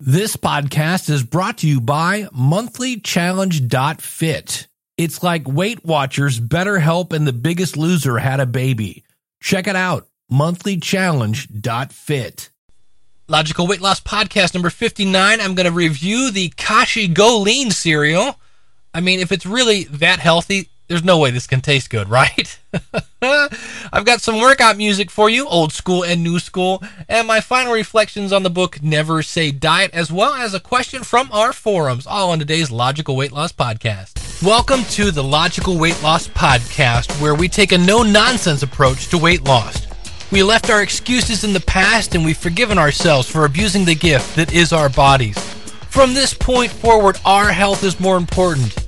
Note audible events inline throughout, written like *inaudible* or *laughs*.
This podcast is brought to you by monthlychallenge.fit. It's like Weight Watchers, BetterHelp, and The Biggest Loser had a baby. Check it out, monthlychallenge.fit. Logical Weight Loss Podcast number 59. I'm going to review the Kashi Go Lean cereal. I mean, if it's really that healthy, there's no way this can taste good, *laughs* right? I've got some workout music for you, old school and new school, and my final reflections on the book Never Say Diet, as well as a question from our forums, all on today's Logical Weight Loss Podcast. Welcome to the Logical Weight Loss Podcast, where we take a no nonsense approach to weight loss. We left our excuses in the past and we've forgiven ourselves for abusing the gift that is our bodies. From this point forward, our health is more important.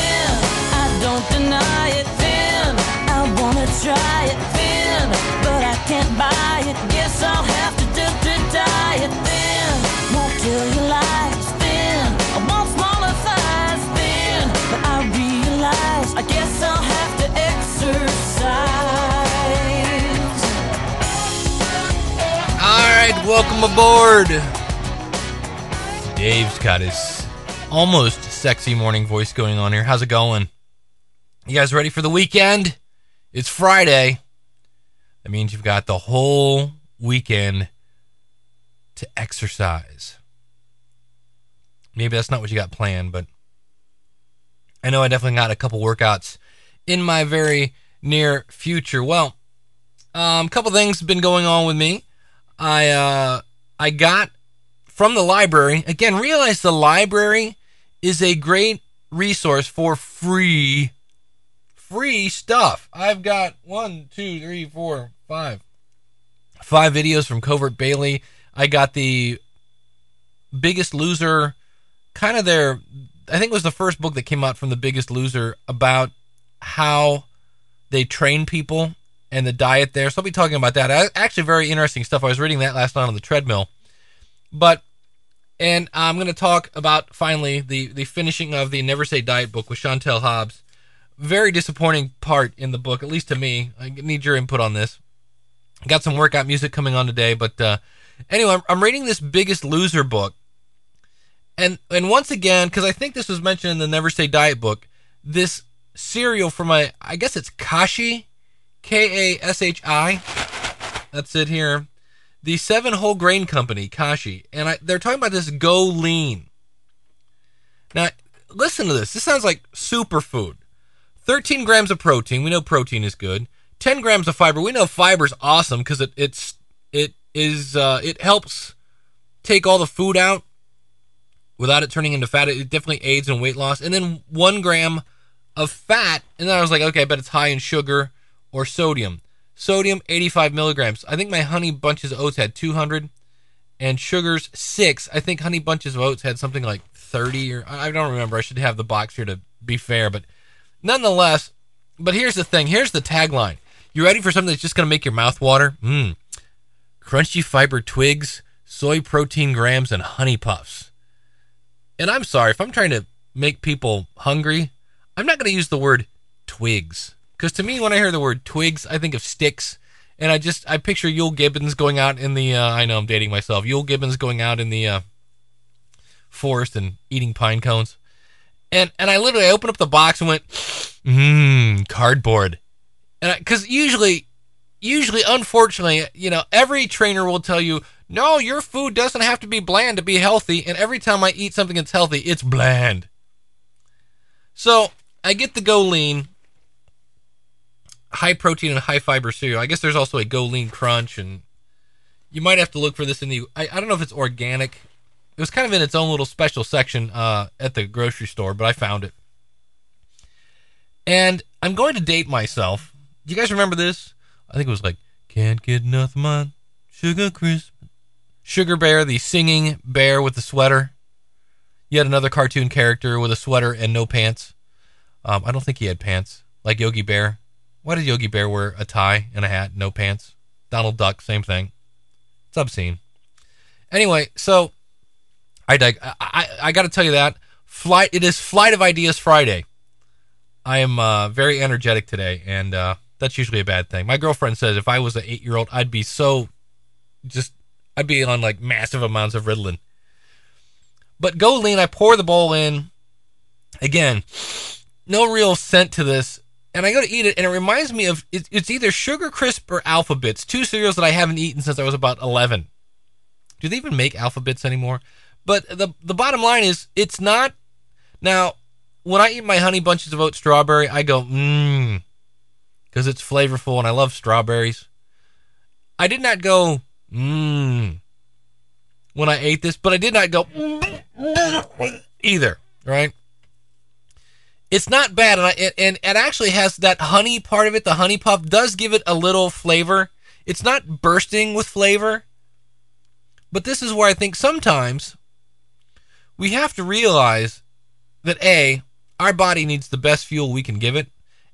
I just wanna be thin. I don't deny it thin. I wanna try it thin, but I can't buy it. Guess I'll have to do to diet thin. Won't kill your life thin. I want smaller thighs thin, but I realize I guess I'll have to exercise. All right, welcome aboard. Dave's got his almost sexy morning voice going on here. How's it going? You guys ready for the weekend? It's Friday. That means you've got the whole weekend to exercise. Maybe that's not what you got planned, but I know I definitely got a couple workouts in my very near future. Well, um, a couple things have been going on with me. I uh, I got from the library again. Realize the library is a great resource for free free stuff. I've got one, two, three, four, five, five videos from Covert Bailey. I got the Biggest Loser, kind of their. I think it was the first book that came out from the Biggest Loser about how they train people and the diet there. So I'll be talking about that. Actually, very interesting stuff. I was reading that last night on the treadmill. But and I'm going to talk about finally the the finishing of the Never Say Diet book with Chantel Hobbs. Very disappointing part in the book, at least to me. I need your input on this. Got some workout music coming on today, but uh, anyway, I'm, I'm reading this Biggest Loser book, and and once again, because I think this was mentioned in the Never Say Diet book, this cereal from my I guess it's Kashi, K A S H I. That's it here the Seven Whole Grain Company, Kashi, and I, they're talking about this Go Lean. Now, listen to this. This sounds like superfood. 13 grams of protein. We know protein is good. 10 grams of fiber. We know fiber is awesome because it it's it is uh, it helps take all the food out without it turning into fat. It definitely aids in weight loss. And then one gram of fat. And then I was like, okay, I bet it's high in sugar or sodium. Sodium 85 milligrams. I think my honey bunches of oats had 200, and sugars six. I think honey bunches of oats had something like 30 or I don't remember. I should have the box here to be fair, but nonetheless. But here's the thing. Here's the tagline. You ready for something that's just going to make your mouth water? Mmm. Crunchy fiber twigs, soy protein grams, and honey puffs. And I'm sorry if I'm trying to make people hungry. I'm not going to use the word twigs because to me, when I hear the word twigs, I think of sticks, and I just I picture Euell Gibbons going out in the. Uh, I know I'm dating myself. Euell Gibbons going out in the uh, forest and eating pine cones, and and I literally opened up the box and went, mmm, cardboard, and because usually, usually, unfortunately, you know, every trainer will tell you. No, your food doesn't have to be bland to be healthy. And every time I eat something that's healthy, it's bland. So I get the Go Lean, high protein and high fiber cereal. I guess there's also a Go Lean Crunch, and you might have to look for this in the. I, I don't know if it's organic. It was kind of in its own little special section uh, at the grocery store, but I found it. And I'm going to date myself. You guys remember this? I think it was like "Can't Get Nothing on Sugar Crisp." Sugar Bear, the singing bear with the sweater. Yet another cartoon character with a sweater and no pants. Um, I don't think he had pants, like Yogi Bear. Why did Yogi Bear wear a tie and a hat, no pants? Donald Duck, same thing. It's obscene. Anyway, so I dig- I, I, I got to tell you that flight. It is Flight of Ideas Friday. I am uh, very energetic today, and uh, that's usually a bad thing. My girlfriend says if I was an eight year old, I'd be so just I'd be on like massive amounts of Ritalin. But go lean. I pour the bowl in. Again, no real scent to this. And I go to eat it, and it reminds me of it, it's either Sugar Crisp or Alpha Bits, two cereals that I haven't eaten since I was about 11. Do they even make Alpha Bits anymore? But the the bottom line is, it's not. Now, when I eat my honey bunches of oat strawberry, I go mmm, because it's flavorful and I love strawberries. I did not go mmm when I ate this, but I did not go *sniffs* either. Right? It's not bad, and I, it, and it actually has that honey part of it. The honey puff does give it a little flavor. It's not bursting with flavor, but this is where I think sometimes we have to realize that a our body needs the best fuel we can give it,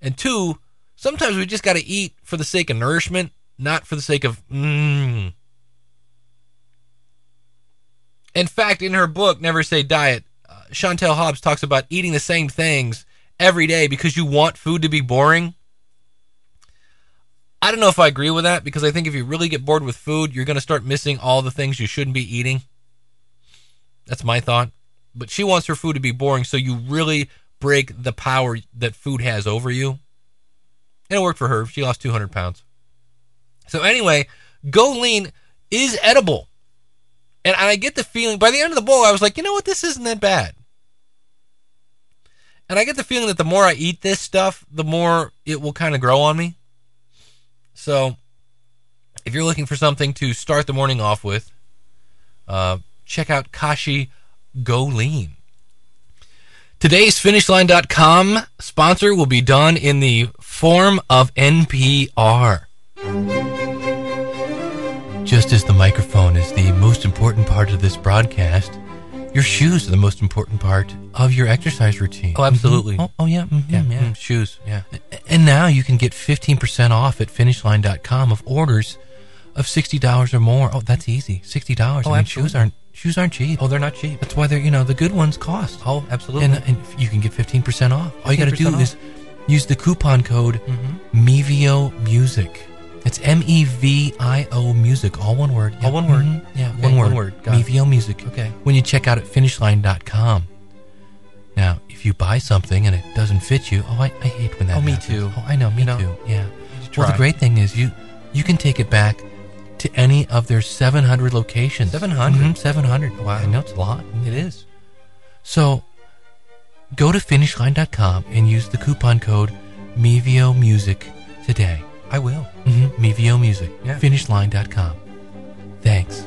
and two, sometimes we just got to eat for the sake of nourishment, not for the sake of mmm. In fact, in her book, Never Say Diet, uh, Chantel Hobbs talks about eating the same things every day because you want food to be boring. I don't know if I agree with that because I think if you really get bored with food, you're going to start missing all the things you shouldn't be eating. That's my thought. But she wants her food to be boring, so you really break the power that food has over you. And it worked for her. She lost 200 pounds. So, anyway, Go Lean is edible. And I get the feeling by the end of the bowl, I was like, you know what? This isn't that bad. And I get the feeling that the more I eat this stuff, the more it will kind of grow on me. So, if you're looking for something to start the morning off with, uh, check out Kashi Go Lean. Today's FinishLine.com sponsor will be done in the form of NPR. Just as the microphone is the most important part of this broadcast, your shoes are the most important part of your exercise routine. Oh, absolutely. Mhm. Oh, oh, yeah. mhm, Yeah, yeah. mm, shoes. Yeah. And now you can get 15% off at finishline.com of orders of $60 or more. Oh, that's easy. $60. Oh, I mean, absolutely. shoes aren't shoes aren't cheap. Oh, they're not cheap. That's why they're, you know, the good ones cost. Oh, absolutely. And, and you can get 15% off. All you got to do off. is use the coupon code Mhm. MEVIO Music. It's M E V I O Music, all one word. All one word. Mhm. Yeah, Okay, one word. one word. Got it. MEVIO Music. Okay. When you check out at finishline.com. Now, if you buy something and it doesn't fit you, oh, I, I hate when that Oh, me too. Oh, I know, me You know, too. Yeah. Well, the great thing is you you can take it back to any of their 700 locations. 700? Mhm, 700. Wow. I know it's a lot. It is. So go to finishline.com and use the coupon code MEVIO Music today. I will. Mm-hmm. MEVIO Music. Yeah. Finishline.com. Thanks.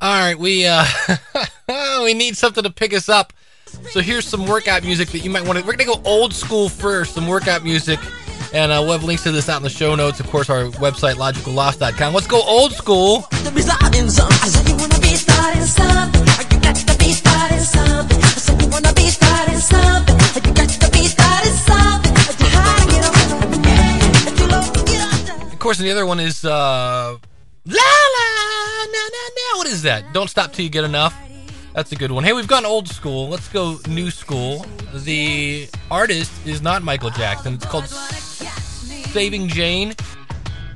All right, we uh *laughs* we need something to pick us up. So here's some workout music that you might want to. We're gonna go old school first. Some workout music, and uh, we'll have links to this out in the show notes. Of course, our website logicalloss.com. Let's go old school. Of course, the other one is uh, la la na na na. What is that? Don't stop till you get enough. That's a good one. Hey, we've gone old school. Let's go new school. The artist is not Michael Jackson. It's called Saving Jane,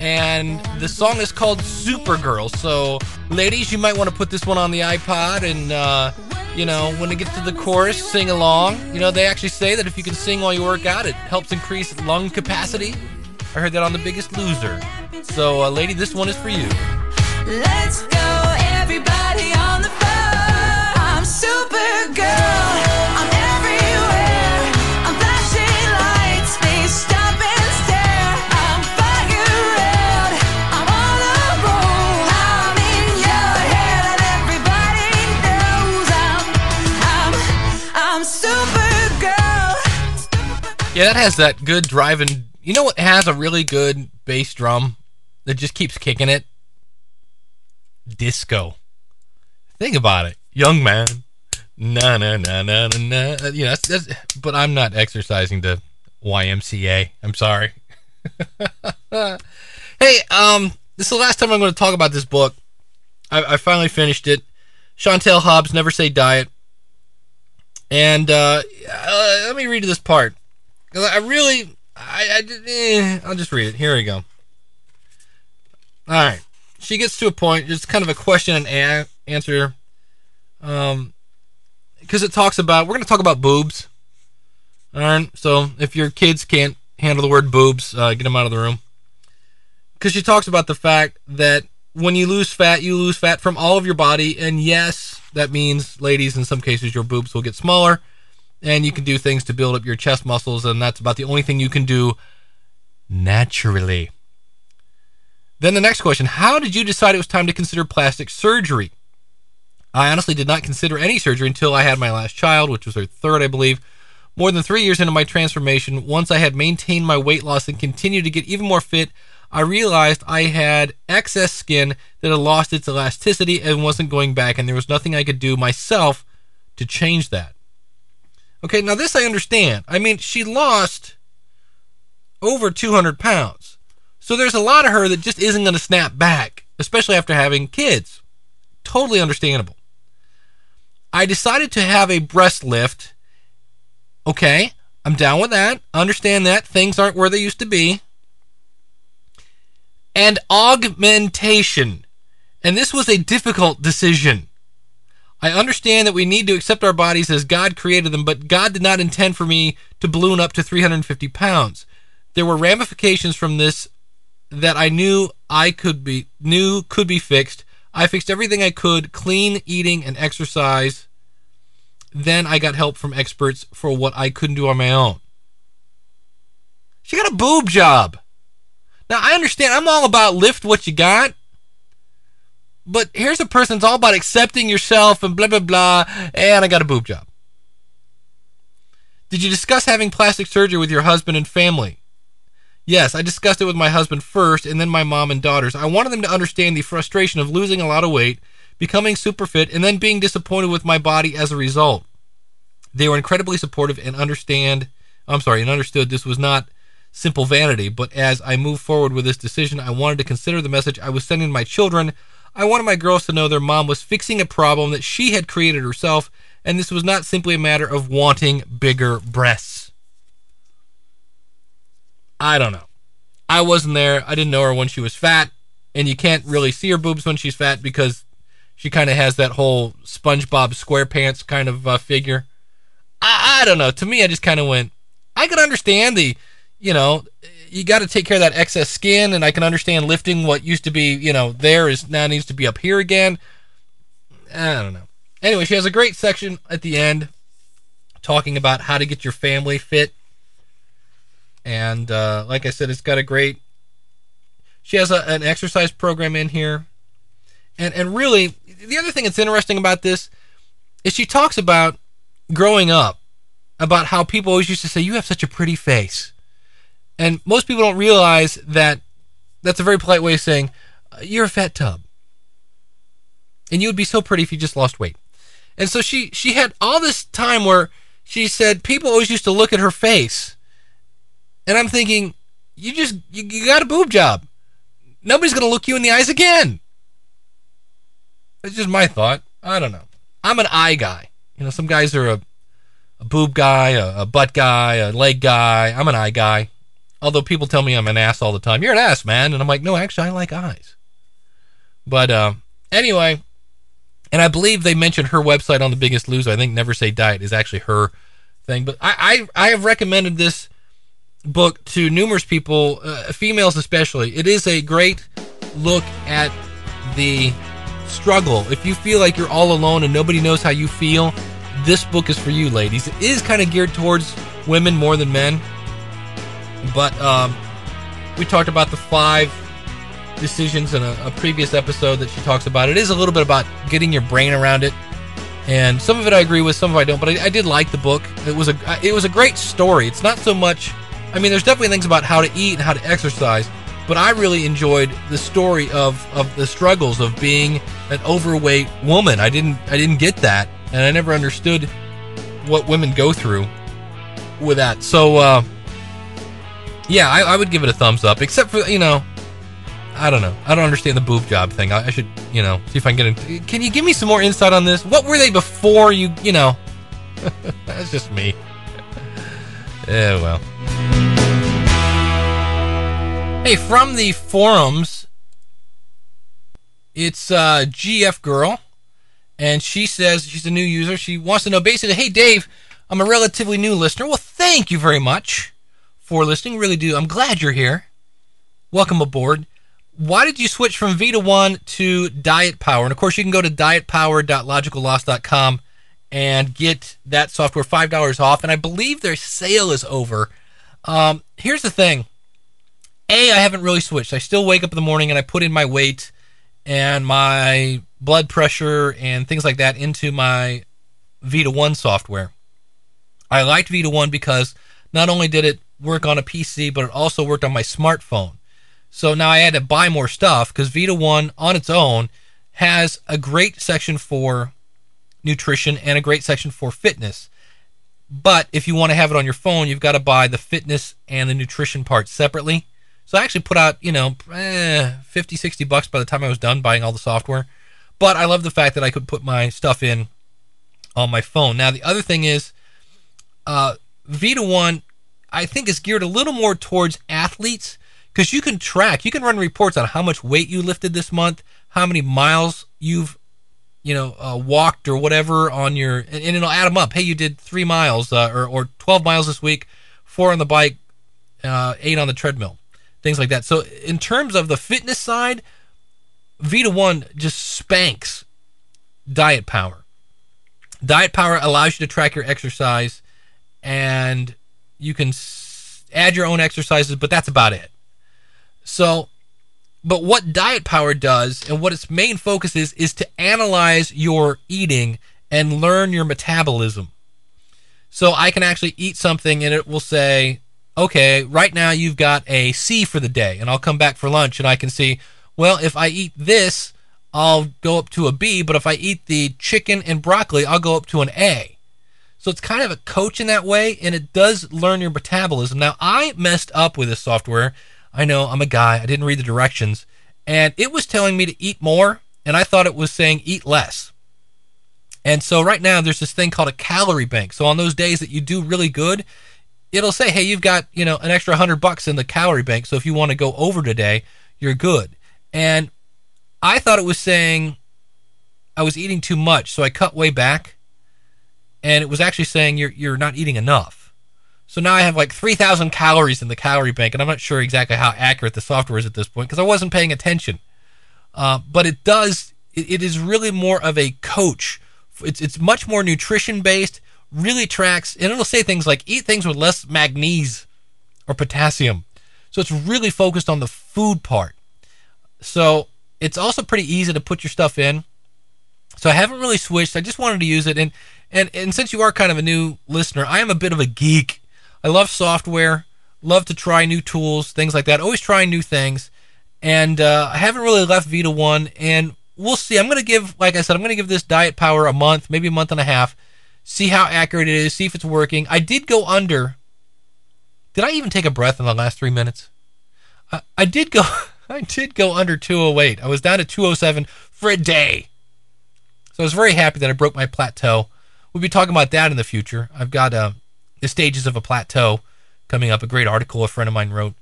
and the song is called Supergirl. So, ladies, you might want to put this one on the iPod, and uh, you know, when it gets to the chorus, sing along. You know, they actually say that if you can sing while you work out, it helps increase lung capacity. I heard that on The Biggest Loser. So, uh, lady, this one is for you. Let's go, everybody on the floor. I'm Supergirl. That has that good driving. You know what has a really good bass drum that just keeps kicking it? Disco. Think about it. Young man, na na na na na na. You know, that's, that's, but I'm not exercising to YMCA. I'm sorry. *laughs* hey, um, this is the last time I'm going to talk about this book. I, I finally finished it. Chantel Hobbs, Never Say Diet. And uh, uh, let me read this part. 'Cause I really, I, I eh, I'll just read it. Here we go. All right. She gets to a point, just kind of a question and a- answer. Um, because it talks about, we're going to talk about boobs. All right. So if your kids can't handle the word boobs, uh, get them out of the room. Because she talks about the fact that when you lose fat, you lose fat from all of your body. And yes, that means, ladies, in some cases, your boobs will get smaller. And you can do things to build up your chest muscles. And that's about the only thing you can do naturally. Then the next question How did you decide it was time to consider plastic surgery? I honestly did not consider any surgery until I had my last child, which was her third, I believe. More than three years into my transformation, once I had maintained my weight loss and continued to get even more fit, I realized I had excess skin that had lost its elasticity and wasn't going back, and there was nothing I could do myself to change that. Okay, now this I understand. I mean, she lost over 200 pounds. So there's a lot of her that just isn't going to snap back, especially after having kids. Totally understandable. I decided to have a breast lift. Okay, I'm down with that. Understand that. Things aren't where they used to be. And augmentation. And this was a difficult decision. I understand that we need to accept our bodies as God created them, but God did not intend for me to balloon up to 350 pounds. There were ramifications from this that I knew I could be knew could be fixed. I fixed everything I could, clean, eating, and exercise. Then I got help from experts for what I couldn't do on my own. She got a boob job. Now I understand I'm all about lift what you got. But here's a person that's all about accepting yourself and blah blah blah, and I got a boob job. Did you discuss having plastic surgery with your husband and family? Yes, I discussed it with my husband first and then my mom and daughters. I wanted them to understand the frustration of losing a lot of weight, becoming super fit, and then being disappointed with my body as a result. They were incredibly supportive and understand I'm sorry, and understood this was not simple vanity, but as I moved forward with this decision, I wanted to consider the message I was sending my children. I wanted my girls to know their mom was fixing a problem that she had created herself, and this was not simply a matter of wanting bigger breasts. I don't know. I wasn't there. I didn't know her when she was fat, and you can't really see her boobs when she's fat because she kind of has that whole SpongeBob SquarePants kind of uh, figure. I, I don't know. To me, I just kind of went. I can understand the, you know, you got to take care of that excess skin, and I can understand lifting what used to be, you know, there is now needs to be up here again. I don't know. Anyway, she has a great section at the end talking about how to get your family fit. And uh, like I said, it's got a great. She has a, an exercise program in here, and and really, the other thing that's interesting about this is she talks about growing up, about how people always used to say, "You have such a pretty face," and most people don't realize that that's a very polite way of saying uh, you're a fat tub, and you would be so pretty if you just lost weight. And so she she had all this time where she said people always used to look at her face and I'm thinking, you just you, you got a boob job. Nobody's gonna look you in the eyes again. That's just my thought. I don't know. I'm an eye guy. You know, some guys are a, a boob guy, a, a butt guy, a leg guy. I'm an eye guy. Although people tell me I'm an ass all the time. You're an ass, man. And I'm like, no, actually, I like eyes. But uh, anyway, and I believe they mentioned her website on The Biggest Loser. I think Never Say Diet is actually her thing. But I, I, I have recommended this book to numerous people, uh, females especially. It is a great look at the struggle. If you feel like you're all alone and nobody knows how you feel, this book is for you, ladies. It is kind of geared towards women more than men, but um, we talked about the five decisions in a, a previous episode that she talks about. It is a little bit about getting your brain around it. And some of it I agree with, some of it I don't. But I, I did like the book. It was a it was a great story. It's not so much I mean, there's definitely things about how to eat and how to exercise, but I really enjoyed the story of of the struggles of being an overweight woman. I didn't I didn't get that and I never understood what women go through with that. So, uh, yeah, I, I would give it a thumbs up, except for, you know, I don't know. I don't understand the boob job thing. I, I should, you know, see if I can get in. Can you give me some more insight on this? What were they before you, you know? *laughs* That's just me. *laughs* Yeah, well. Hey, from the forums, it's uh, GF Girl, and she says she's a new user. She wants to know basically, hey, Dave, I'm a relatively new listener. Well, thank you very much for listening. Really do. I'm glad you're here. Welcome aboard. Why did you switch from Vita 1 to Diet Power? And of course, you can go to dietpower.logicalloss.com and get that software $5 off. And I believe their sale is over. Um, here's the thing A, I haven't really switched. I still wake up in the morning and I put in my weight and my blood pressure and things like that into my Vita 1 software. I liked Vita 1 because not only did it work on a PC, but it also worked on my smartphone. So now I had to buy more stuff because Vita 1 on its own has a great section for nutrition and a great section for fitness. But if you want to have it on your phone, you've got to buy the fitness and the nutrition part separately. So I actually put out, you know, eh, 50, 60 bucks by the time I was done buying all the software. But I love the fact that I could put my stuff in on my phone. Now, the other thing is, uh, Vita 1, I think, is geared a little more towards athletes because you can track, you can run reports on how much weight you lifted this month, how many miles you've you know, uh, walked or whatever on your, and, and, it'll add them up. Hey, you did three miles uh, or, or 12 miles this week, four on the bike, uh, eight on the treadmill, things like that. So, in terms of the fitness side, Vita 1 just spanks Diet Power. Diet Power allows you to track your exercise and you can add your own exercises, but that's about it. So, but what Diet Power does and what its main focus is, is to analyze your eating and learn your metabolism. So I can actually eat something and it will say, okay, right now you've got a C for the day. And I'll come back for lunch and I can see, well, if I eat this, I'll go up to a B. But if I eat the chicken and broccoli, I'll go up to an A. So it's kind of a coach in that way, and it does learn your metabolism. Now, I messed up with this software I know I'm a guy. I didn't read the directions. And it was telling me to eat more, and I thought it was saying eat less. And so right now there's this thing called a calorie bank. So on those days that you do really good, it'll say, "Hey, you've got, you know, an extra 100 bucks in the calorie bank. So if you want to go over today, you're good." And I thought it was saying I was eating too much, so I cut way back. And it was actually saying you're you're not eating enough. So now I have like 3,000 calories in the calorie bank, and I'm not sure exactly how accurate the software is at this point because I wasn't paying attention. Uh, but it does, it, it is really more of a coach. It's, it's much more nutrition based, really tracks, and it'll say things like eat things with less magnesium or potassium. So it's really focused on the food part. So it's also pretty easy to put your stuff in. So I haven't really switched. I just wanted to use it. And, and, and since you are kind of a new listener, I am a bit of a geek I love software, love to try new tools, things like that. Always trying new things. And uh, I haven't really left Vita 1. And we'll see. I'm going to give, like I said, I'm going to give this Diet Power a month, maybe a month and a half, see how accurate it is, see if it's working. I did go under. Did I even take a breath in the last three minutes? I, I did go. *laughs* I did go under 208. I was down to 207 for a day. So I was very happy that I broke my plateau. We'll be talking about that in the future. I've got uh, the stages of a plateau coming up. A great article a friend of mine wrote.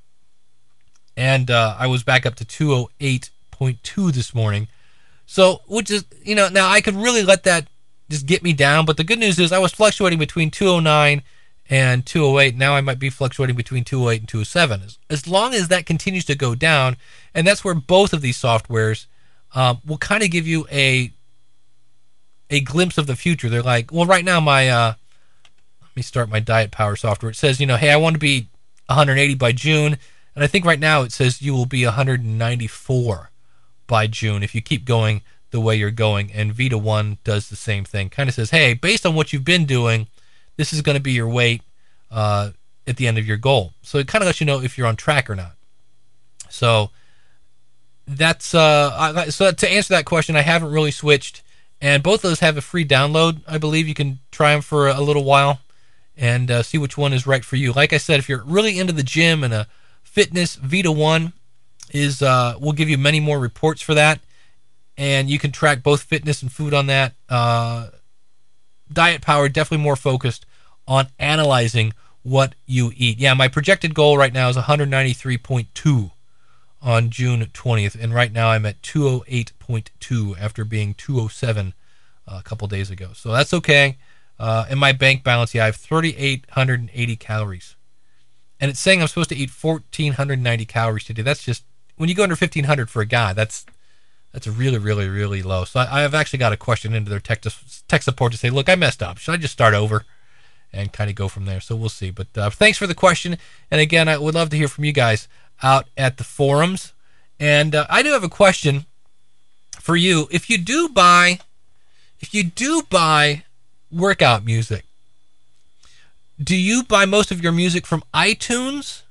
And uh, I was back up to 208.2 this morning. So, which is, you know, now I could really let that just get me down. But the good news is I was fluctuating between 209 and 208. Now I might be fluctuating between 208 and 207. As, as long as that continues to go down, and that's where both of these softwares um, will kind of give you a a glimpse of the future. They're like, well, right now my uh, let me start my diet power software. It says, you know, hey, I want to be 180 by June. And I think right now it says you will be 194 by June if you keep going the way you're going. And Vita 1 does the same thing. Kind of says, hey, based on what you've been doing, this is going to be your weight uh, at the end of your goal. So it kind of lets you know if you're on track or not. So that's uh, I, so to answer that question, I haven't really switched, and both of those have a free download. I believe you can try them for a little while and uh, see which one is right for you. Like I said, if you're really into the gym and a fitness, Vita One is uh, will give you many more reports for that, and you can track both fitness and food on that. Uh, Diet Power definitely more focused on analyzing what you eat. Yeah, my projected goal right now is 193.2 on June 20th, and right now I'm at 208.2 after being 207 uh, a couple days ago. So that's okay. Uh, in my bank balance, yeah, I have 3,880 calories, and it's saying I'm supposed to eat 1,490 calories today. That's just when you go under 1,500 for a guy, that's that's really, really, really low. So I, have actually got a question into their tech, tech support to say, look, I messed up. Should I just start over and kind of go from there? So we'll see. But uh, thanks for the question. And again, I would love to hear from you guys out at the forums. And uh, I do have a question for you. If you do buy, if you do buy workout music, do you buy most of your music from iTunes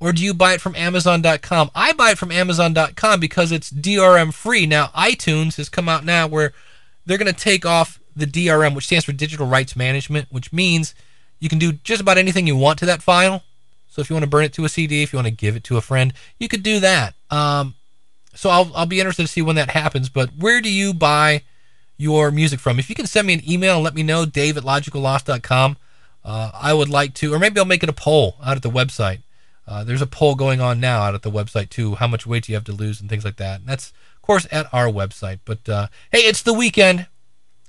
or do you buy it from Amazon.com? I buy it from Amazon.com because it's DRM free. Now, iTunes has come out now where they're going to take off the DRM, which stands for Digital Rights Management, which means you can do just about anything you want to that file. So if you want to burn it to a CD, if you want to give it to a friend, you could do that. Um, so I'll, I'll be interested to see when that happens. But where do you buy your music from? If you can send me an email and let me know, dave at logicalloss.com, uh, I would like to, or maybe I'll make it a poll out at the website. Uh, there's a poll going on now out at the website too. How much weight do you have to lose and things like that. And that's of course at our website. But uh, hey, it's the weekend.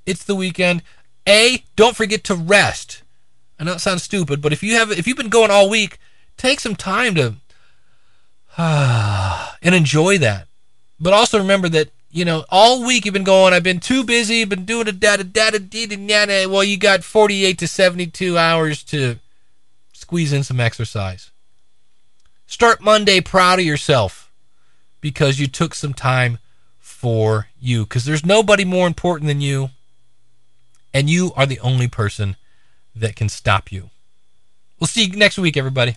It's the weekend. A, don't forget to rest. I know it sounds stupid, but if you have if you've been going all week, take some time to uh, *sighs* and enjoy that. But also remember that you know all week you've been going. I've been too busy. Been doing a da da da da da da. Well, you got 48 to 72 hours to squeeze in some exercise. Start Monday proud of yourself because you took some time for you. Because there's nobody more important than you, and you are the only person that can stop you. We'll see you next week, everybody.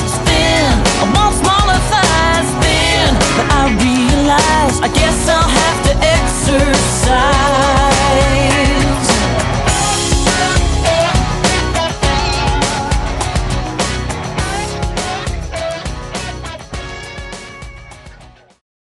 exercise